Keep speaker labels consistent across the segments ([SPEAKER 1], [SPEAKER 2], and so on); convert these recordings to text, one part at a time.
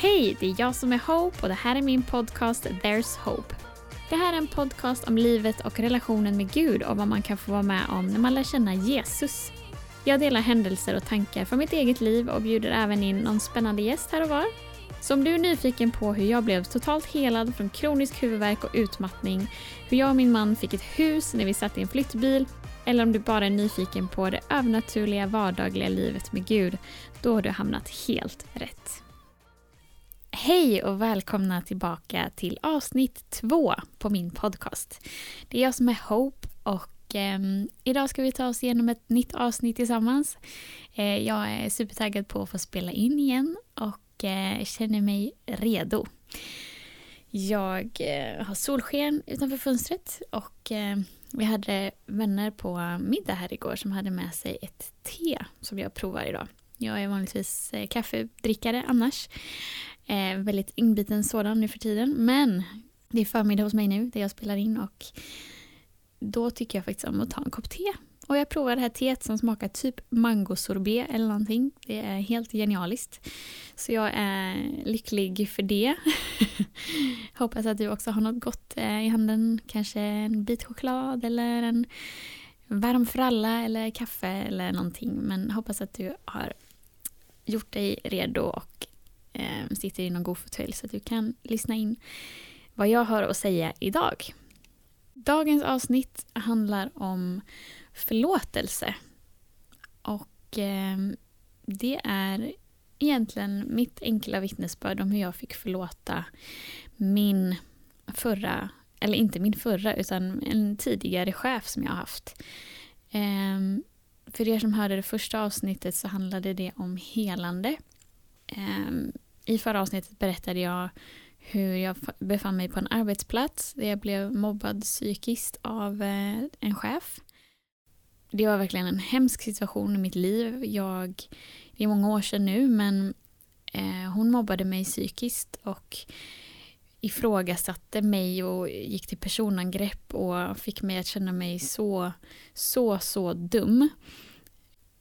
[SPEAKER 1] Hej, det är jag som är Hope och det här är min podcast There's Hope. Det här är en podcast om livet och relationen med Gud och vad man kan få vara med om när man lär känna Jesus. Jag delar händelser och tankar från mitt eget liv och bjuder även in någon spännande gäst här och var. Så om du är nyfiken på hur jag blev totalt helad från kronisk huvudvärk och utmattning, hur jag och min man fick ett hus när vi satt i en flyttbil eller om du bara är nyfiken på det övernaturliga vardagliga livet med Gud, då har du hamnat helt rätt. Hej och välkomna tillbaka till avsnitt två på min podcast. Det är jag som är Hope och eh, idag ska vi ta oss igenom ett nytt avsnitt tillsammans. Eh, jag är supertaggad på att få spela in igen och eh, känner mig redo. Jag eh, har solsken utanför fönstret och eh, vi hade vänner på middag här igår som hade med sig ett te som jag provar idag. Jag är vanligtvis eh, kaffedrickare annars. Eh, väldigt inbiten sådan nu för tiden. Men det är förmiddag hos mig nu där jag spelar in och då tycker jag faktiskt om att ta en kopp te. Och jag provar det här teet som smakar typ mangosorbet eller någonting. Det är helt genialiskt. Så jag är lycklig för det. Hoppas att du också har något gott eh, i handen. Kanske en bit choklad eller en varm fralla eller kaffe eller någonting. Men hoppas att du har gjort dig redo och eh, sitter i någon god fåtölj så att du kan lyssna in vad jag har att säga idag. Dagens avsnitt handlar om förlåtelse. Och eh, det är egentligen mitt enkla vittnesbörd om hur jag fick förlåta min förra, eller inte min förra, utan en tidigare chef som jag har haft. Eh, för er som hörde det första avsnittet så handlade det om helande. Eh, i förra avsnittet berättade jag hur jag befann mig på en arbetsplats där jag blev mobbad psykiskt av eh, en chef. Det var verkligen en hemsk situation i mitt liv. Jag, det är många år sedan nu men eh, hon mobbade mig psykiskt och ifrågasatte mig och gick till personangrepp och fick mig att känna mig så, så, så dum.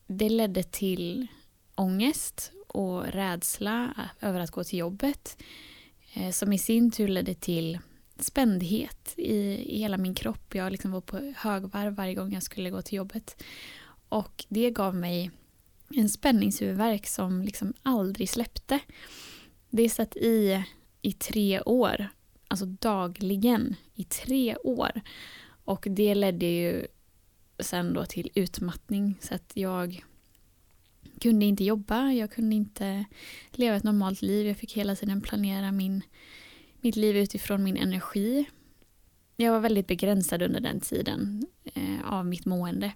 [SPEAKER 1] Det ledde till ångest och rädsla över att gå till jobbet eh, som i sin tur ledde till spändhet i, i hela min kropp. Jag liksom var på högvarv varje gång jag skulle gå till jobbet. Och det gav mig en spänningshuvudvärk som liksom aldrig släppte. Det satt i i tre år, alltså dagligen i tre år. Och det ledde ju sen då till utmattning så att jag kunde inte jobba, jag kunde inte leva ett normalt liv. Jag fick hela tiden planera min, mitt liv utifrån min energi. Jag var väldigt begränsad under den tiden eh, av mitt mående.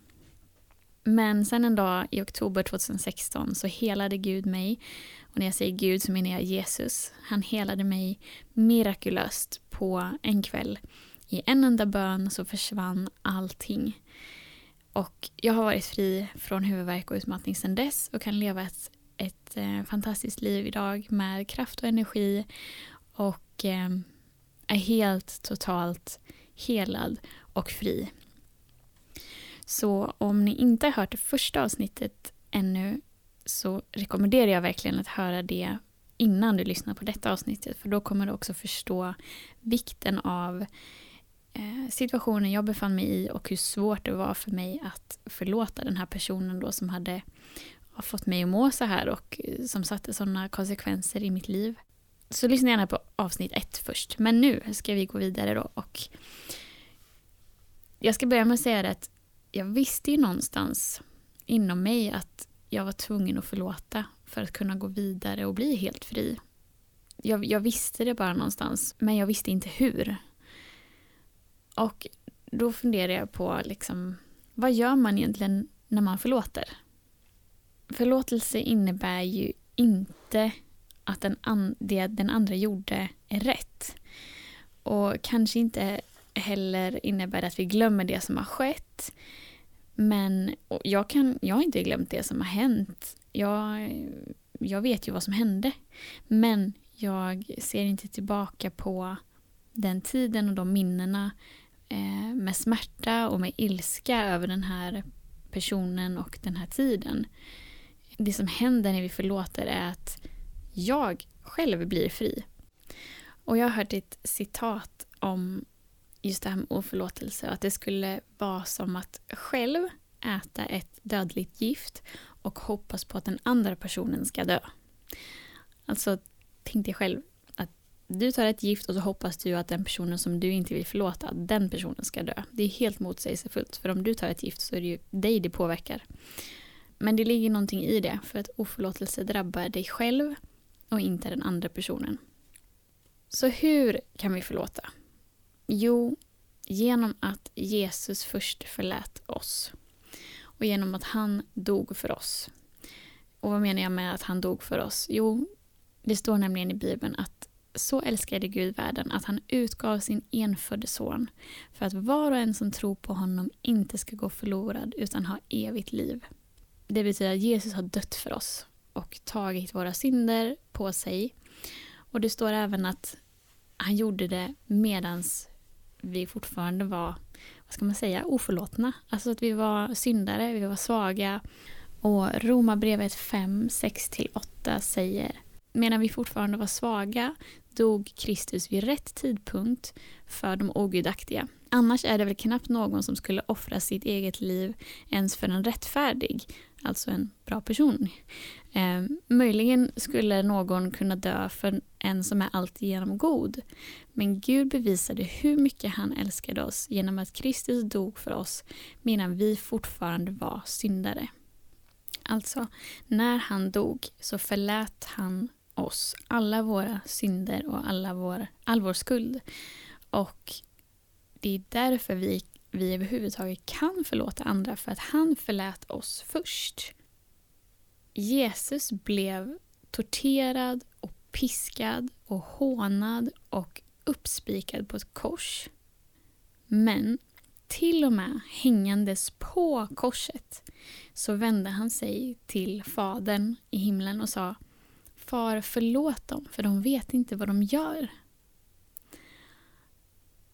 [SPEAKER 1] Men sen en dag i oktober 2016 så helade Gud mig. Och när jag säger Gud så menar jag Jesus. Han helade mig mirakulöst på en kväll. I en enda bön så försvann allting. Och jag har varit fri från huvudvärk och utmattning sedan dess och kan leva ett, ett eh, fantastiskt liv idag med kraft och energi och eh, är helt totalt helad och fri. Så om ni inte har hört det första avsnittet ännu så rekommenderar jag verkligen att höra det innan du lyssnar på detta avsnittet för då kommer du också förstå vikten av Eh, situationen jag befann mig i och hur svårt det var för mig att förlåta den här personen då som hade fått mig att må så här och eh, som satte sådana konsekvenser i mitt liv. Så lyssna gärna på avsnitt ett först. Men nu ska vi gå vidare då och jag ska börja med att säga att jag visste ju någonstans inom mig att jag var tvungen att förlåta för att kunna gå vidare och bli helt fri. Jag, jag visste det bara någonstans, men jag visste inte hur. Och då funderar jag på liksom, vad gör man egentligen när man förlåter? Förlåtelse innebär ju inte att den an, det den andra gjorde är rätt. Och kanske inte heller innebär det att vi glömmer det som har skett. Men jag, kan, jag har inte glömt det som har hänt. Jag, jag vet ju vad som hände. Men jag ser inte tillbaka på den tiden och de minnena eh, med smärta och med ilska över den här personen och den här tiden. Det som händer när vi förlåter är att jag själv blir fri. Och jag har hört ett citat om just det här med oförlåtelse. Att det skulle vara som att själv äta ett dödligt gift och hoppas på att den andra personen ska dö. Alltså, tänk dig själv du tar ett gift och så hoppas du att den personen som du inte vill förlåta, den personen ska dö. Det är helt motsägelsefullt, för om du tar ett gift så är det ju dig det påverkar. Men det ligger någonting i det, för att oförlåtelse drabbar dig själv och inte den andra personen. Så hur kan vi förlåta? Jo, genom att Jesus först förlät oss. Och genom att han dog för oss. Och vad menar jag med att han dog för oss? Jo, det står nämligen i Bibeln att så älskade Gud världen att han utgav sin enfödde son för att var och en som tror på honom inte ska gå förlorad utan ha evigt liv. Det betyder att Jesus har dött för oss och tagit våra synder på sig. Och det står även att han gjorde det medans vi fortfarande var, vad ska man säga, oförlåtna. Alltså att vi var syndare, vi var svaga. Och Romarbrevet 5, 6-8 säger Medan vi fortfarande var svaga dog Kristus vid rätt tidpunkt för de ogudaktiga. Annars är det väl knappt någon som skulle offra sitt eget liv ens för en rättfärdig, alltså en bra person. Eh, möjligen skulle någon kunna dö för en som är alltigenom god. Men Gud bevisade hur mycket han älskade oss genom att Kristus dog för oss medan vi fortfarande var syndare. Alltså, när han dog så förlät han oss alla våra synder och alla vår, all vår skuld. Och det är därför vi, vi överhuvudtaget kan förlåta andra, för att han förlät oss först. Jesus blev torterad och piskad och hånad och uppspikad på ett kors. Men till och med hängandes på korset så vände han sig till Fadern i himlen och sa Far, förlåt dem, för de vet inte vad de gör.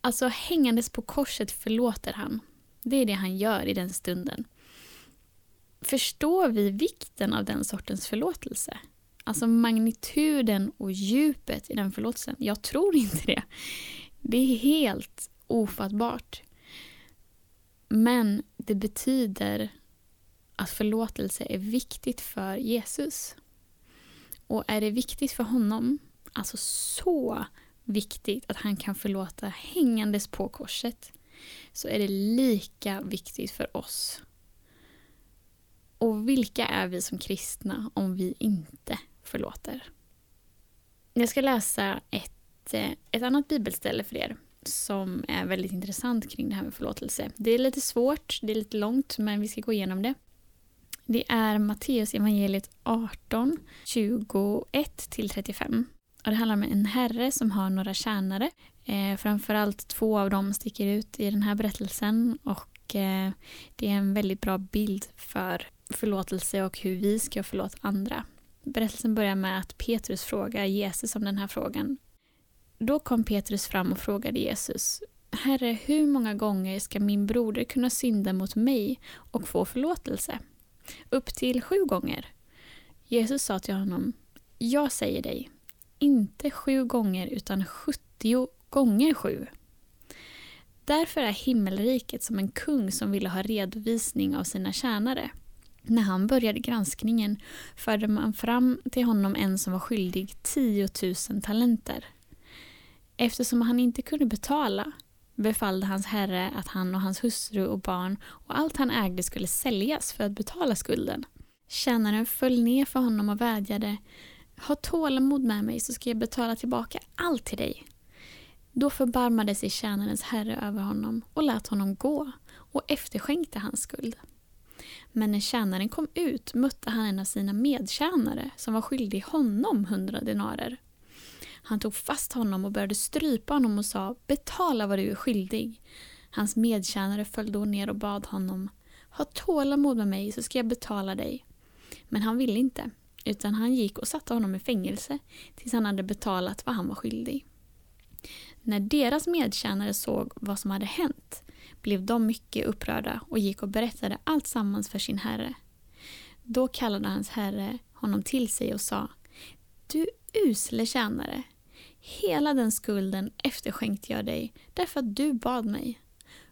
[SPEAKER 1] Alltså hängandes på korset förlåter han. Det är det han gör i den stunden. Förstår vi vikten av den sortens förlåtelse? Alltså magnituden och djupet i den förlåtelsen? Jag tror inte det. Det är helt ofattbart. Men det betyder att förlåtelse är viktigt för Jesus. Och är det viktigt för honom, alltså så viktigt att han kan förlåta hängandes på korset, så är det lika viktigt för oss. Och vilka är vi som kristna om vi inte förlåter? Jag ska läsa ett, eh, ett annat bibelställe för er som är väldigt intressant kring det här med förlåtelse. Det är lite svårt, det är lite långt, men vi ska gå igenom det. Det är Matteus evangeliet 18, 21-35. Och det handlar om en herre som har några tjänare. Eh, framförallt två av dem sticker ut i den här berättelsen och eh, det är en väldigt bra bild för förlåtelse och hur vi ska förlåta andra. Berättelsen börjar med att Petrus frågar Jesus om den här frågan. Då kom Petrus fram och frågade Jesus Herre, hur många gånger ska min broder kunna synda mot mig och få förlåtelse? Upp till sju gånger. Jesus sa till honom, jag säger dig, inte sju gånger utan sjuttio gånger sju. Därför är himmelriket som en kung som ville ha redovisning av sina tjänare. När han började granskningen förde man fram till honom en som var skyldig 10 000 talenter. Eftersom han inte kunde betala befallde hans herre att han och hans hustru och barn och allt han ägde skulle säljas för att betala skulden. Tjänaren föll ner för honom och vädjade Ha tålamod med mig så ska jag betala tillbaka allt till dig. Då förbarmade sig tjänarens herre över honom och lät honom gå och efterskänkte hans skuld. Men när tjänaren kom ut mötte han en av sina medtjänare som var skyldig honom hundra denarer. Han tog fast honom och började strypa honom och sa betala vad du är skyldig. Hans medtjänare föll då ner och bad honom ha tålamod med mig så ska jag betala dig. Men han ville inte, utan han gick och satte honom i fängelse tills han hade betalat vad han var skyldig. När deras medtjänare såg vad som hade hänt blev de mycket upprörda och gick och berättade allt sammans för sin herre. Då kallade hans herre honom till sig och sa Du usle tjänare. Hela den skulden efterskänkte jag dig därför att du bad mig.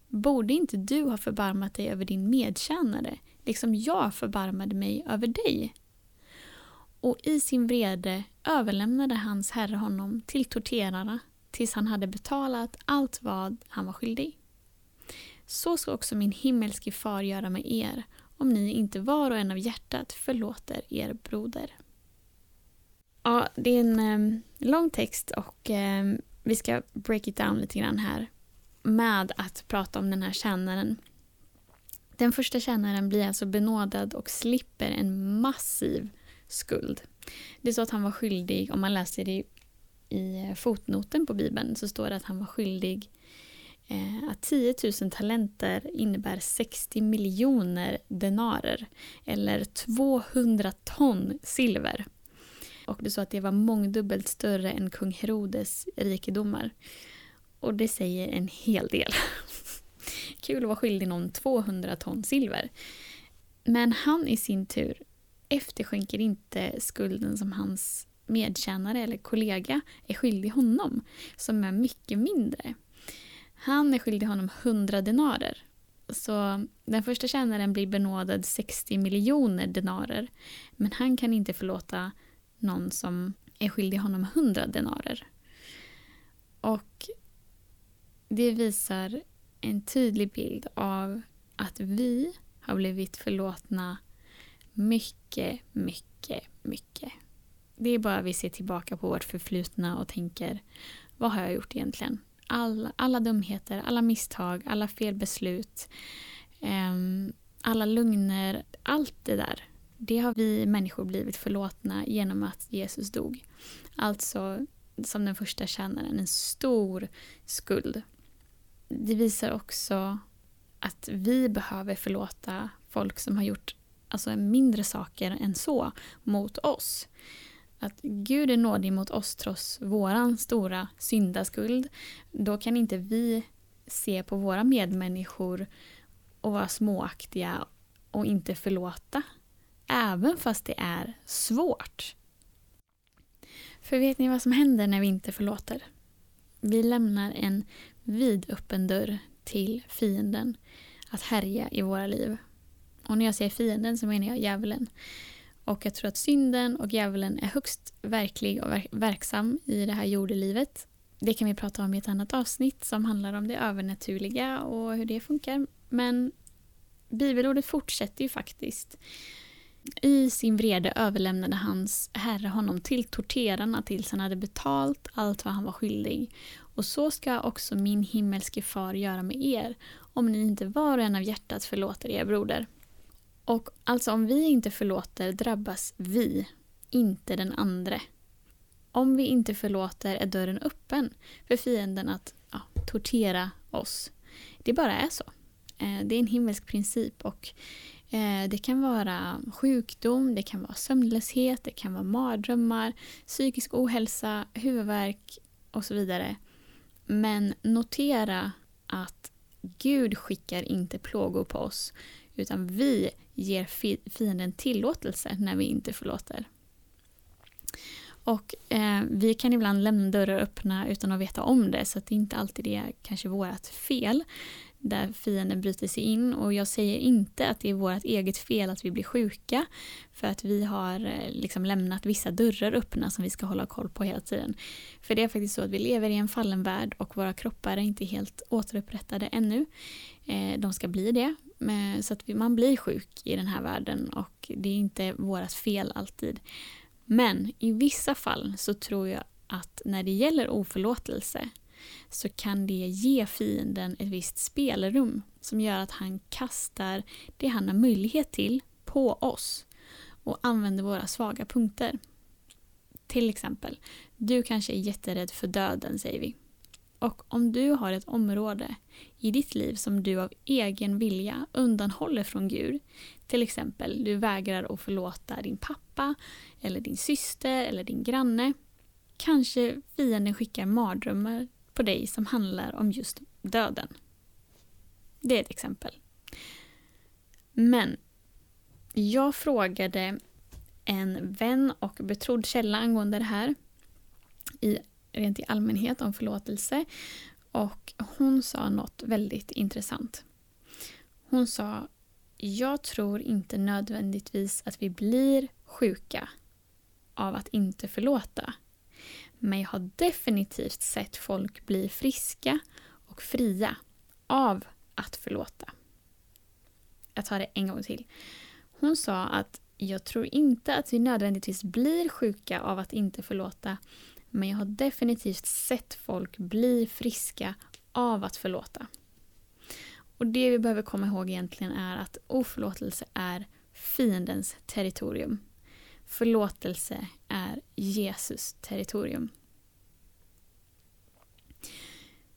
[SPEAKER 1] Borde inte du ha förbarmat dig över din medtjänare, liksom jag förbarmade mig över dig? Och i sin vrede överlämnade hans herre honom till torterarna tills han hade betalat allt vad han var skyldig. Så ska också min himmelske far göra med er om ni inte var och en av hjärtat förlåter er broder. Ja, det är en um, lång text och um, vi ska break it down lite grann här med att prata om den här tjänaren. Den första tjänaren blir alltså benådad och slipper en massiv skuld. Det är så att han var skyldig, om man läser det i eh, fotnoten på Bibeln så står det att han var skyldig eh, att 10 000 talenter innebär 60 miljoner denarer eller 200 ton silver. Och det sa att det var mångdubbelt större än kung Herodes rikedomar. Och det säger en hel del. Kul att vara skyldig någon 200 ton silver. Men han i sin tur efterskänker inte skulden som hans medtjänare eller kollega är skyldig honom, som är mycket mindre. Han är skyldig honom 100 denarer. Så den första tjänaren blir benådad 60 miljoner denarer. Men han kan inte förlåta någon som är skyldig honom 100 denarer. Och det visar en tydlig bild av att vi har blivit förlåtna mycket, mycket, mycket. Det är bara vi ser tillbaka på vårt förflutna och tänker vad har jag gjort egentligen? All, alla dumheter, alla misstag, alla felbeslut, eh, alla lögner, allt det där. Det har vi människor blivit förlåtna genom att Jesus dog. Alltså, som den första tjänaren, en stor skuld. Det visar också att vi behöver förlåta folk som har gjort alltså mindre saker än så mot oss. Att Gud är nådig mot oss trots våran stora syndaskuld. Då kan inte vi se på våra medmänniskor och vara småaktiga och inte förlåta. Även fast det är svårt. För vet ni vad som händer när vi inte förlåter? Vi lämnar en vidöppen dörr till fienden att härja i våra liv. Och när jag säger fienden så menar jag djävulen. Och jag tror att synden och djävulen är högst verklig och verksam i det här jordelivet. Det kan vi prata om i ett annat avsnitt som handlar om det övernaturliga och hur det funkar. Men bibelordet fortsätter ju faktiskt. I sin vrede överlämnade hans herre honom till torterarna tills han hade betalt allt vad han var skyldig. Och så ska också min himmelske far göra med er om ni inte var och en av hjärtat förlåter er broder. Och alltså om vi inte förlåter drabbas vi, inte den andre. Om vi inte förlåter är dörren öppen för fienden att ja, tortera oss. Det bara är så. Eh, det är en himmelsk princip och Eh, det kan vara sjukdom, det kan vara sömnlöshet, det kan vara mardrömmar, psykisk ohälsa, huvudvärk och så vidare. Men notera att Gud skickar inte plågor på oss utan vi ger fienden tillåtelse när vi inte förlåter. Och eh, vi kan ibland lämna dörrar öppna utan att veta om det så att det inte alltid är kanske vårt fel där fienden bryter sig in och jag säger inte att det är vårt eget fel att vi blir sjuka för att vi har eh, liksom lämnat vissa dörrar öppna som vi ska hålla koll på hela tiden. För det är faktiskt så att vi lever i en fallen värld och våra kroppar är inte helt återupprättade ännu. Eh, de ska bli det så att man blir sjuk i den här världen och det är inte vårt fel alltid. Men i vissa fall så tror jag att när det gäller oförlåtelse så kan det ge fienden ett visst spelrum som gör att han kastar det han har möjlighet till på oss och använder våra svaga punkter. Till exempel, du kanske är jätterädd för döden säger vi. Och om du har ett område i ditt liv som du av egen vilja undanhåller från Gud, till exempel du vägrar att förlåta din pappa, eller din syster eller din granne, kanske fienden skickar mardrömmar på dig som handlar om just döden. Det är ett exempel. Men jag frågade en vän och betrodd källa angående det här i, rent i allmänhet om förlåtelse. Och hon sa något väldigt intressant. Hon sa jag tror inte nödvändigtvis att vi blir sjuka av att inte förlåta. Men jag har definitivt sett folk bli friska och fria av att förlåta. Jag tar det en gång till. Hon sa att jag tror inte att vi nödvändigtvis blir sjuka av att inte förlåta. Men jag har definitivt sett folk bli friska av att förlåta. Och det vi behöver komma ihåg egentligen är att oförlåtelse är fiendens territorium. Förlåtelse är Jesus territorium.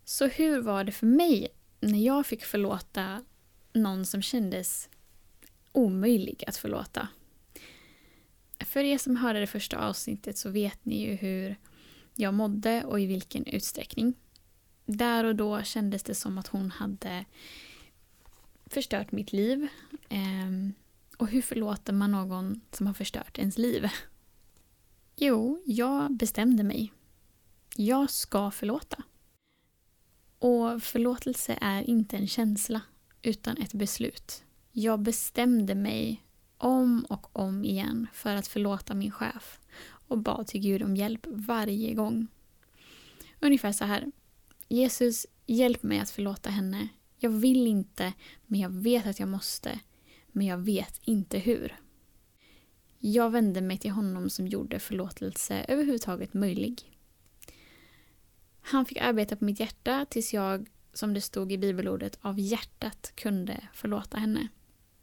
[SPEAKER 1] Så hur var det för mig när jag fick förlåta någon som kändes omöjlig att förlåta? För er som hörde det första avsnittet så vet ni ju hur jag mådde och i vilken utsträckning. Där och då kändes det som att hon hade förstört mitt liv. Eh, och hur förlåter man någon som har förstört ens liv? Jo, jag bestämde mig. Jag ska förlåta. Och förlåtelse är inte en känsla, utan ett beslut. Jag bestämde mig om och om igen för att förlåta min chef och bad till Gud om hjälp varje gång. Ungefär så här. Jesus, hjälp mig att förlåta henne. Jag vill inte, men jag vet att jag måste. Men jag vet inte hur. Jag vände mig till honom som gjorde förlåtelse överhuvudtaget möjlig. Han fick arbeta på mitt hjärta tills jag, som det stod i bibelordet, av hjärtat kunde förlåta henne.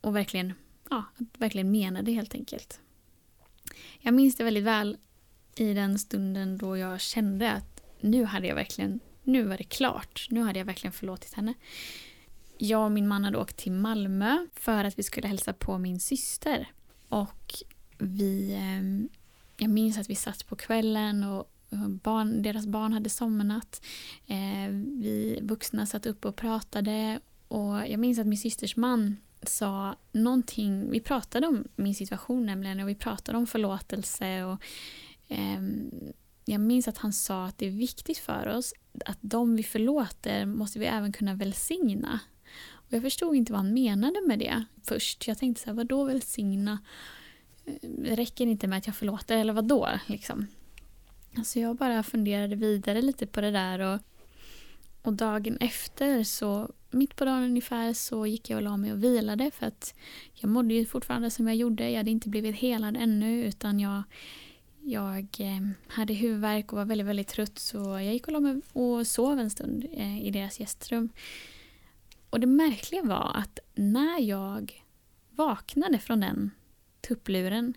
[SPEAKER 1] Och verkligen, ja, verkligen menade helt enkelt. Jag minns det väldigt väl i den stunden då jag kände att nu hade jag verkligen, nu var det klart. Nu hade jag verkligen förlåtit henne. Jag och min man hade åkt till Malmö för att vi skulle hälsa på min syster. Och vi, ehm, jag minns att vi satt på kvällen och barn, deras barn hade somnat. Eh, vi vuxna satt upp och pratade och jag minns att min systers man sa någonting, vi pratade om min situation nämligen och vi pratade om förlåtelse och eh, jag minns att han sa att det är viktigt för oss att de vi förlåter måste vi även kunna välsigna. Och jag förstod inte vad han menade med det först. Jag tänkte så här, vadå välsigna? Eh, räcker det inte med att jag förlåter eller vadå? Liksom. Alltså jag bara funderade vidare lite på det där och, och dagen efter så mitt på dagen ungefär så gick jag och la mig och vilade för att jag mådde ju fortfarande som jag gjorde. Jag hade inte blivit helad ännu utan jag, jag eh, hade huvudvärk och var väldigt, väldigt trött så jag gick och la mig och sov en stund eh, i deras gästrum. Och det märkliga var att när jag vaknade från den tuppluren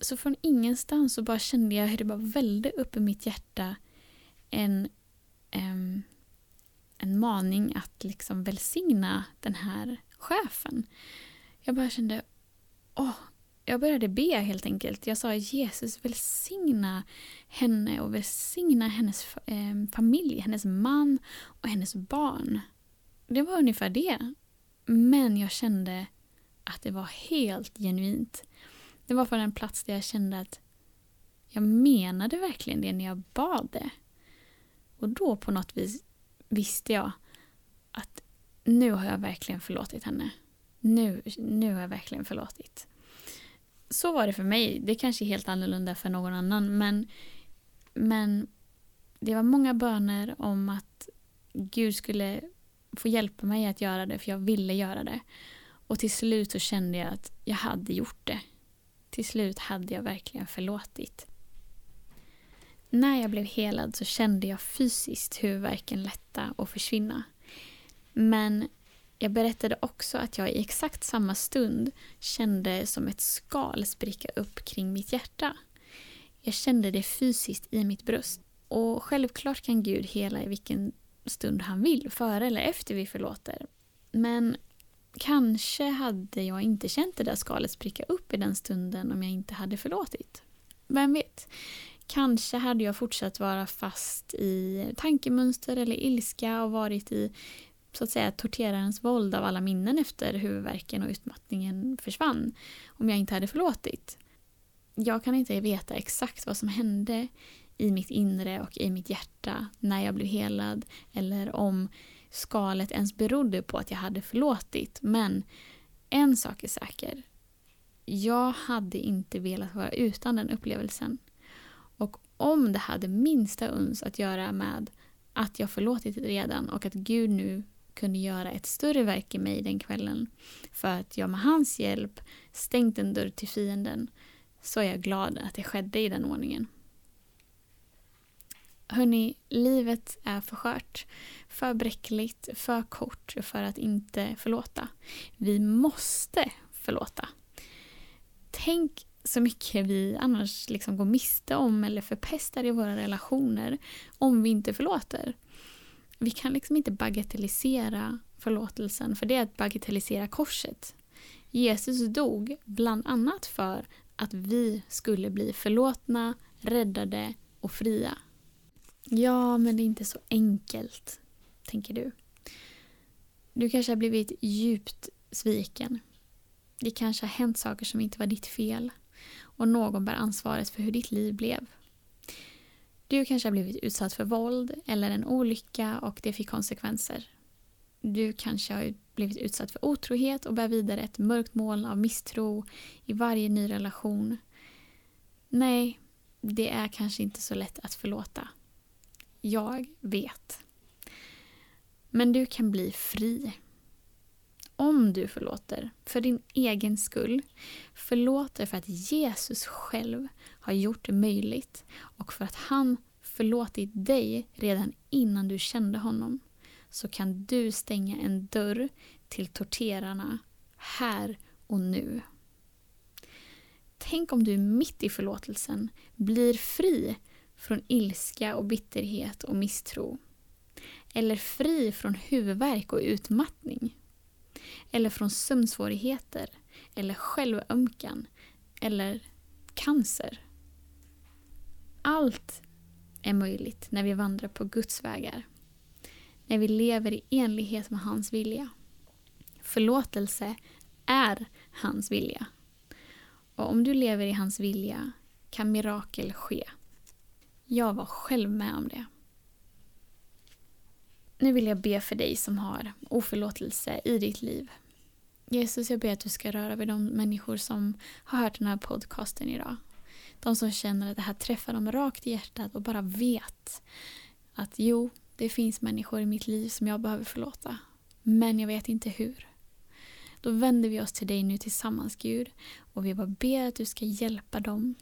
[SPEAKER 1] så från ingenstans så bara kände jag hur det bara välde upp i mitt hjärta en, um, en maning att liksom välsigna den här chefen. Jag bara kände, åh, jag började be helt enkelt. Jag sa Jesus välsigna henne och välsigna hennes eh, familj, hennes man och hennes barn. Det var ungefär det. Men jag kände att det var helt genuint. Det var från en plats där jag kände att jag menade verkligen det när jag bad det. Och då på något vis visste jag att nu har jag verkligen förlåtit henne. Nu, nu har jag verkligen förlåtit. Så var det för mig. Det kanske är helt annorlunda för någon annan men, men det var många böner om att Gud skulle få hjälpa mig att göra det för jag ville göra det. Och till slut så kände jag att jag hade gjort det. Till slut hade jag verkligen förlåtit. När jag blev helad så kände jag fysiskt huvudvärken lätta och försvinna. Men jag berättade också att jag i exakt samma stund kände som ett skal spricka upp kring mitt hjärta. Jag kände det fysiskt i mitt bröst. Och självklart kan Gud hela i vilken stund han vill, före eller efter vi förlåter. Men Kanske hade jag inte känt det där skalet spricka upp i den stunden om jag inte hade förlåtit. Vem vet? Kanske hade jag fortsatt vara fast i tankemönster eller ilska och varit i så att säga torterarens våld av alla minnen efter huvudvärken och utmattningen försvann om jag inte hade förlåtit. Jag kan inte veta exakt vad som hände i mitt inre och i mitt hjärta när jag blev helad eller om skalet ens berodde på att jag hade förlåtit. Men en sak är säker. Jag hade inte velat vara utan den upplevelsen. Och om det hade minsta uns att göra med att jag förlåtit redan och att Gud nu kunde göra ett större verk i mig den kvällen för att jag med hans hjälp stängt en dörr till fienden så är jag glad att det skedde i den ordningen. Hörni, livet är för skört, för bräckligt, för kort för att inte förlåta. Vi måste förlåta. Tänk så mycket vi annars liksom går miste om eller förpestar i våra relationer om vi inte förlåter. Vi kan liksom inte bagatellisera förlåtelsen för det är att bagatellisera korset. Jesus dog bland annat för att vi skulle bli förlåtna, räddade och fria. Ja, men det är inte så enkelt, tänker du. Du kanske har blivit djupt sviken. Det kanske har hänt saker som inte var ditt fel och någon bär ansvaret för hur ditt liv blev. Du kanske har blivit utsatt för våld eller en olycka och det fick konsekvenser. Du kanske har blivit utsatt för otrohet och bär vidare ett mörkt moln av misstro i varje ny relation. Nej, det är kanske inte så lätt att förlåta. Jag vet. Men du kan bli fri. Om du förlåter, för din egen skull, förlåter för att Jesus själv har gjort det möjligt och för att han förlåtit dig redan innan du kände honom så kan du stänga en dörr till torterarna här och nu. Tänk om du mitt i förlåtelsen blir fri från ilska och bitterhet och misstro. Eller fri från huvudvärk och utmattning. Eller från sömnsvårigheter, eller självömkan, eller cancer. Allt är möjligt när vi vandrar på Guds vägar. När vi lever i enlighet med hans vilja. Förlåtelse är hans vilja. Och om du lever i hans vilja kan mirakel ske. Jag var själv med om det. Nu vill jag be för dig som har oförlåtelse i ditt liv. Jesus, jag ber att du ska röra vid de människor som har hört den här podcasten idag. De som känner att det här träffar dem rakt i hjärtat och bara vet att jo, det finns människor i mitt liv som jag behöver förlåta. Men jag vet inte hur. Då vänder vi oss till dig nu tillsammans Gud och vi bara ber att du ska hjälpa dem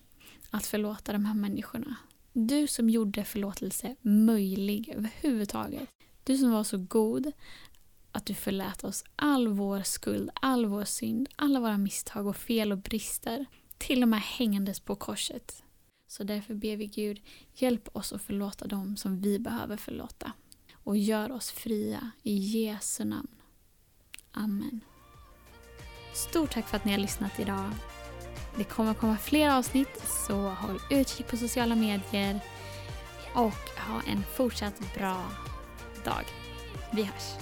[SPEAKER 1] att förlåta de här människorna. Du som gjorde förlåtelse möjlig överhuvudtaget. Du som var så god att du förlät oss all vår skuld, all vår synd, alla våra misstag och fel och brister. Till och med hängandes på korset. Så därför ber vi Gud, hjälp oss att förlåta dem som vi behöver förlåta. Och gör oss fria i Jesu namn. Amen. Stort tack för att ni har lyssnat idag. Det kommer komma fler avsnitt så håll utkik på sociala medier och ha en fortsatt bra dag. Vi hörs!